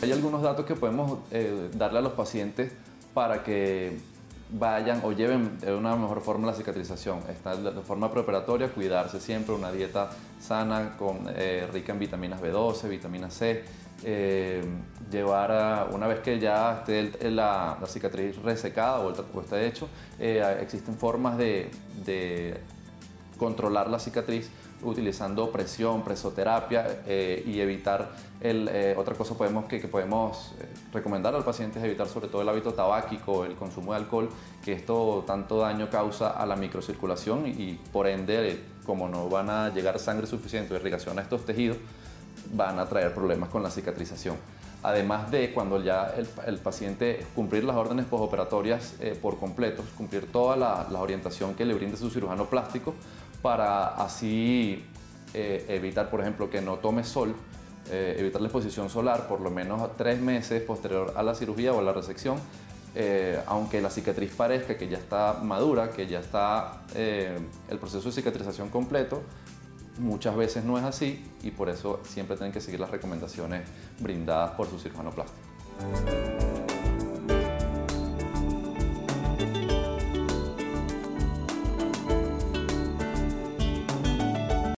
Hay algunos datos que podemos eh, darle a los pacientes para que vayan o lleven de una mejor forma la cicatrización. Está de forma preoperatoria, cuidarse siempre, una dieta sana, con, eh, rica en vitaminas B12, vitamina C. Eh, llevar a, una vez que ya esté la, cicatriz resecada o, el, o esté hecho, eh, existen formas de controlar la cicatriz utilizando presión, presoterapia eh, y evitar el, eh, otra cosa podemos, que, podemos eh, recomendar al paciente es evitar sobre todo el hábito tabáquico, el consumo de alcohol, que esto tanto daño causa a la microcirculación y, por ende, como no van a llegar sangre suficiente o irrigación a estos tejidos, van a traer problemas con la cicatrización. Además de cuando ya el, paciente cumplir las órdenes postoperatorias por completo, cumplir toda la, la orientación que le brinde su cirujano plástico, para así eh, evitar, por ejemplo, que no tome sol, eh, evitar la exposición solar por lo menos tres meses posterior a la cirugía o a la resección, eh, aunque la cicatriz parezca que ya está madura, que ya está el proceso de cicatrización completo, muchas veces no es así y por eso siempre tienen que seguir las recomendaciones brindadas por su cirujano plástico.